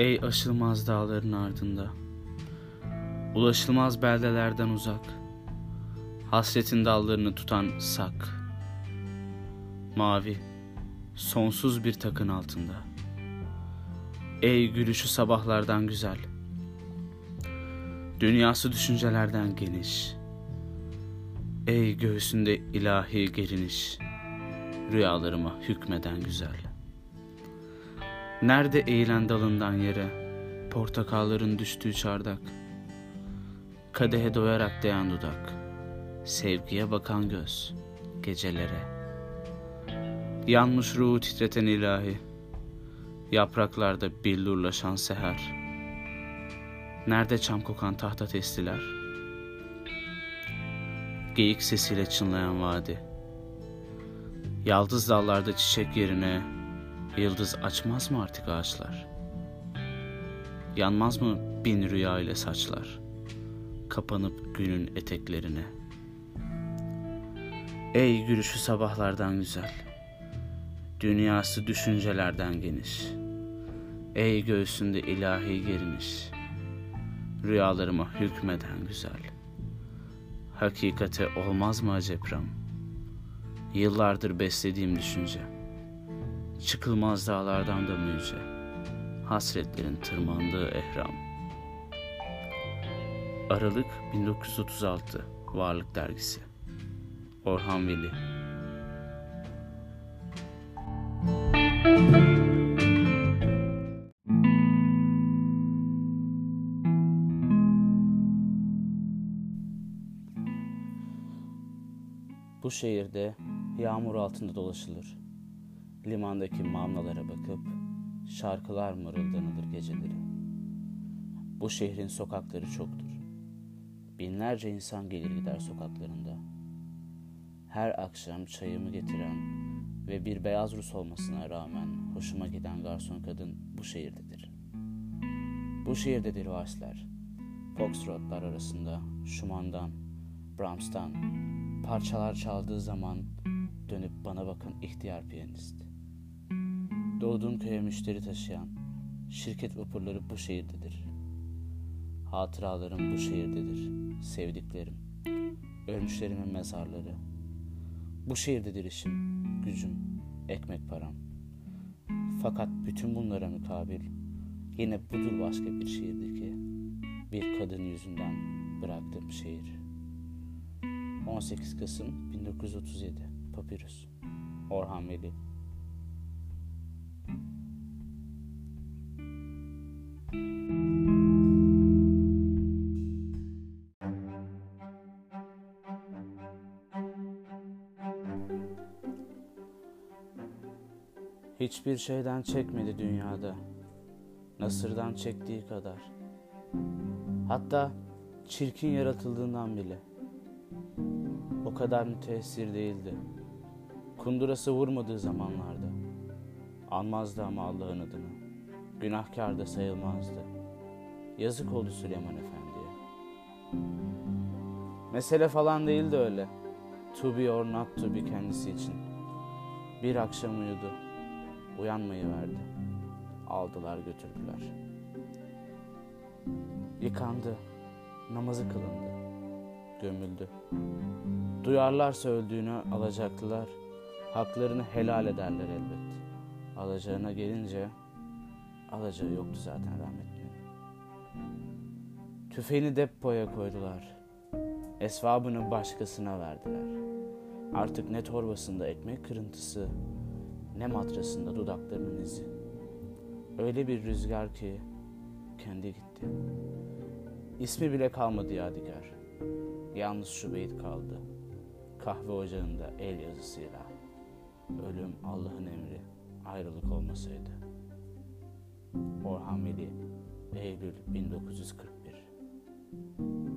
Ey aşılmaz dağların ardında, ulaşılmaz beldelerden uzak, hasretin dallarını tutan sak, mavi, sonsuz bir takın altında. Ey gülüşü sabahlardan güzel, dünyası düşüncelerden geniş, ey göğsünde ilahi geriniş, rüyalarıma hükmeden güzel. Nerede eğilen dalından yere, portakalların düştüğü çardak, kadehe doyarak değen dudak, sevgiye bakan göz, gecelere. Yanmış ruhu titreten ilahi, yapraklarda billurlaşan seher. Nerede çam kokan tahta testiler, geyik sesiyle çınlayan vadi, yaldız dallarda çiçek yerine Yıldız açmaz mı artık ağaçlar? Yanmaz mı bin rüya ile saçlar? Kapanıp günün eteklerine. Ey gülüşü sabahlardan güzel. Dünyası düşüncelerden geniş. Ey göğsünde ilahi geriniş. Rüyalarıma hükmeden güzel. Hakikate olmaz mı acepram? Yıllardır beslediğim düşünce.'' Çıkılmaz dağlardan da müze, hasretlerin tırmandığı ehram. Aralık 1936 Varlık Dergisi. Orhan Veli. Bu şehirde yağmur altında dolaşılır limandaki mamlalara bakıp şarkılar mırıldanılır geceleri. Bu şehrin sokakları çoktur. Binlerce insan gelir gider sokaklarında. Her akşam çayımı getiren ve bir beyaz Rus olmasına rağmen hoşuma giden garson kadın bu şehirdedir. Bu şehirdedir varsler. Foxtrotlar arasında Schumann'dan, Brahms'tan parçalar çaldığı zaman dönüp bana bakan ihtiyar piyanist. Doğduğum köye müşteri taşıyan şirket vapurları bu şehirdedir. Hatıralarım bu şehirdedir. Sevdiklerim, ölmüşlerimin mezarları. Bu şehirdedir işim, gücüm, ekmek param. Fakat bütün bunlara mukabil yine budur başka bir şehirdeki bir kadın yüzünden bıraktığım şehir. 18 Kasım 1937 Papyrus Orhan Veli Hiçbir şeyden çekmedi dünyada. Nasırdan çektiği kadar. Hatta çirkin yaratıldığından bile. O kadar müteessir değildi. Kundurası vurmadığı zamanlarda. Anmazdı ama Allah'ın adını. Günahkar da sayılmazdı. Yazık oldu Süleyman Efendi'ye. Mesele falan değildi öyle. To be or not to be kendisi için. Bir akşam uyudu. Uyanmayı verdi. Aldılar götürdüler. Yıkandı. Namazı kılındı. Gömüldü. Duyarlarsa öldüğünü alacaklılar. Haklarını helal ederler elbet. Alacağına gelince alacağı yoktu zaten rahmetlinin. Tüfeğini depoya koydular. Esvabını başkasına verdiler. Artık ne torbasında ekmek kırıntısı, ne matrasında dudaklarının izi. Öyle bir rüzgar ki kendi gitti. İsmi bile kalmadı yadigar. Yalnız şu beyit kaldı. Kahve ocağında el yazısıyla. Ölüm Allah'ın emri, ayrılık olmasaydı. Orhan Veli, Eylül 1941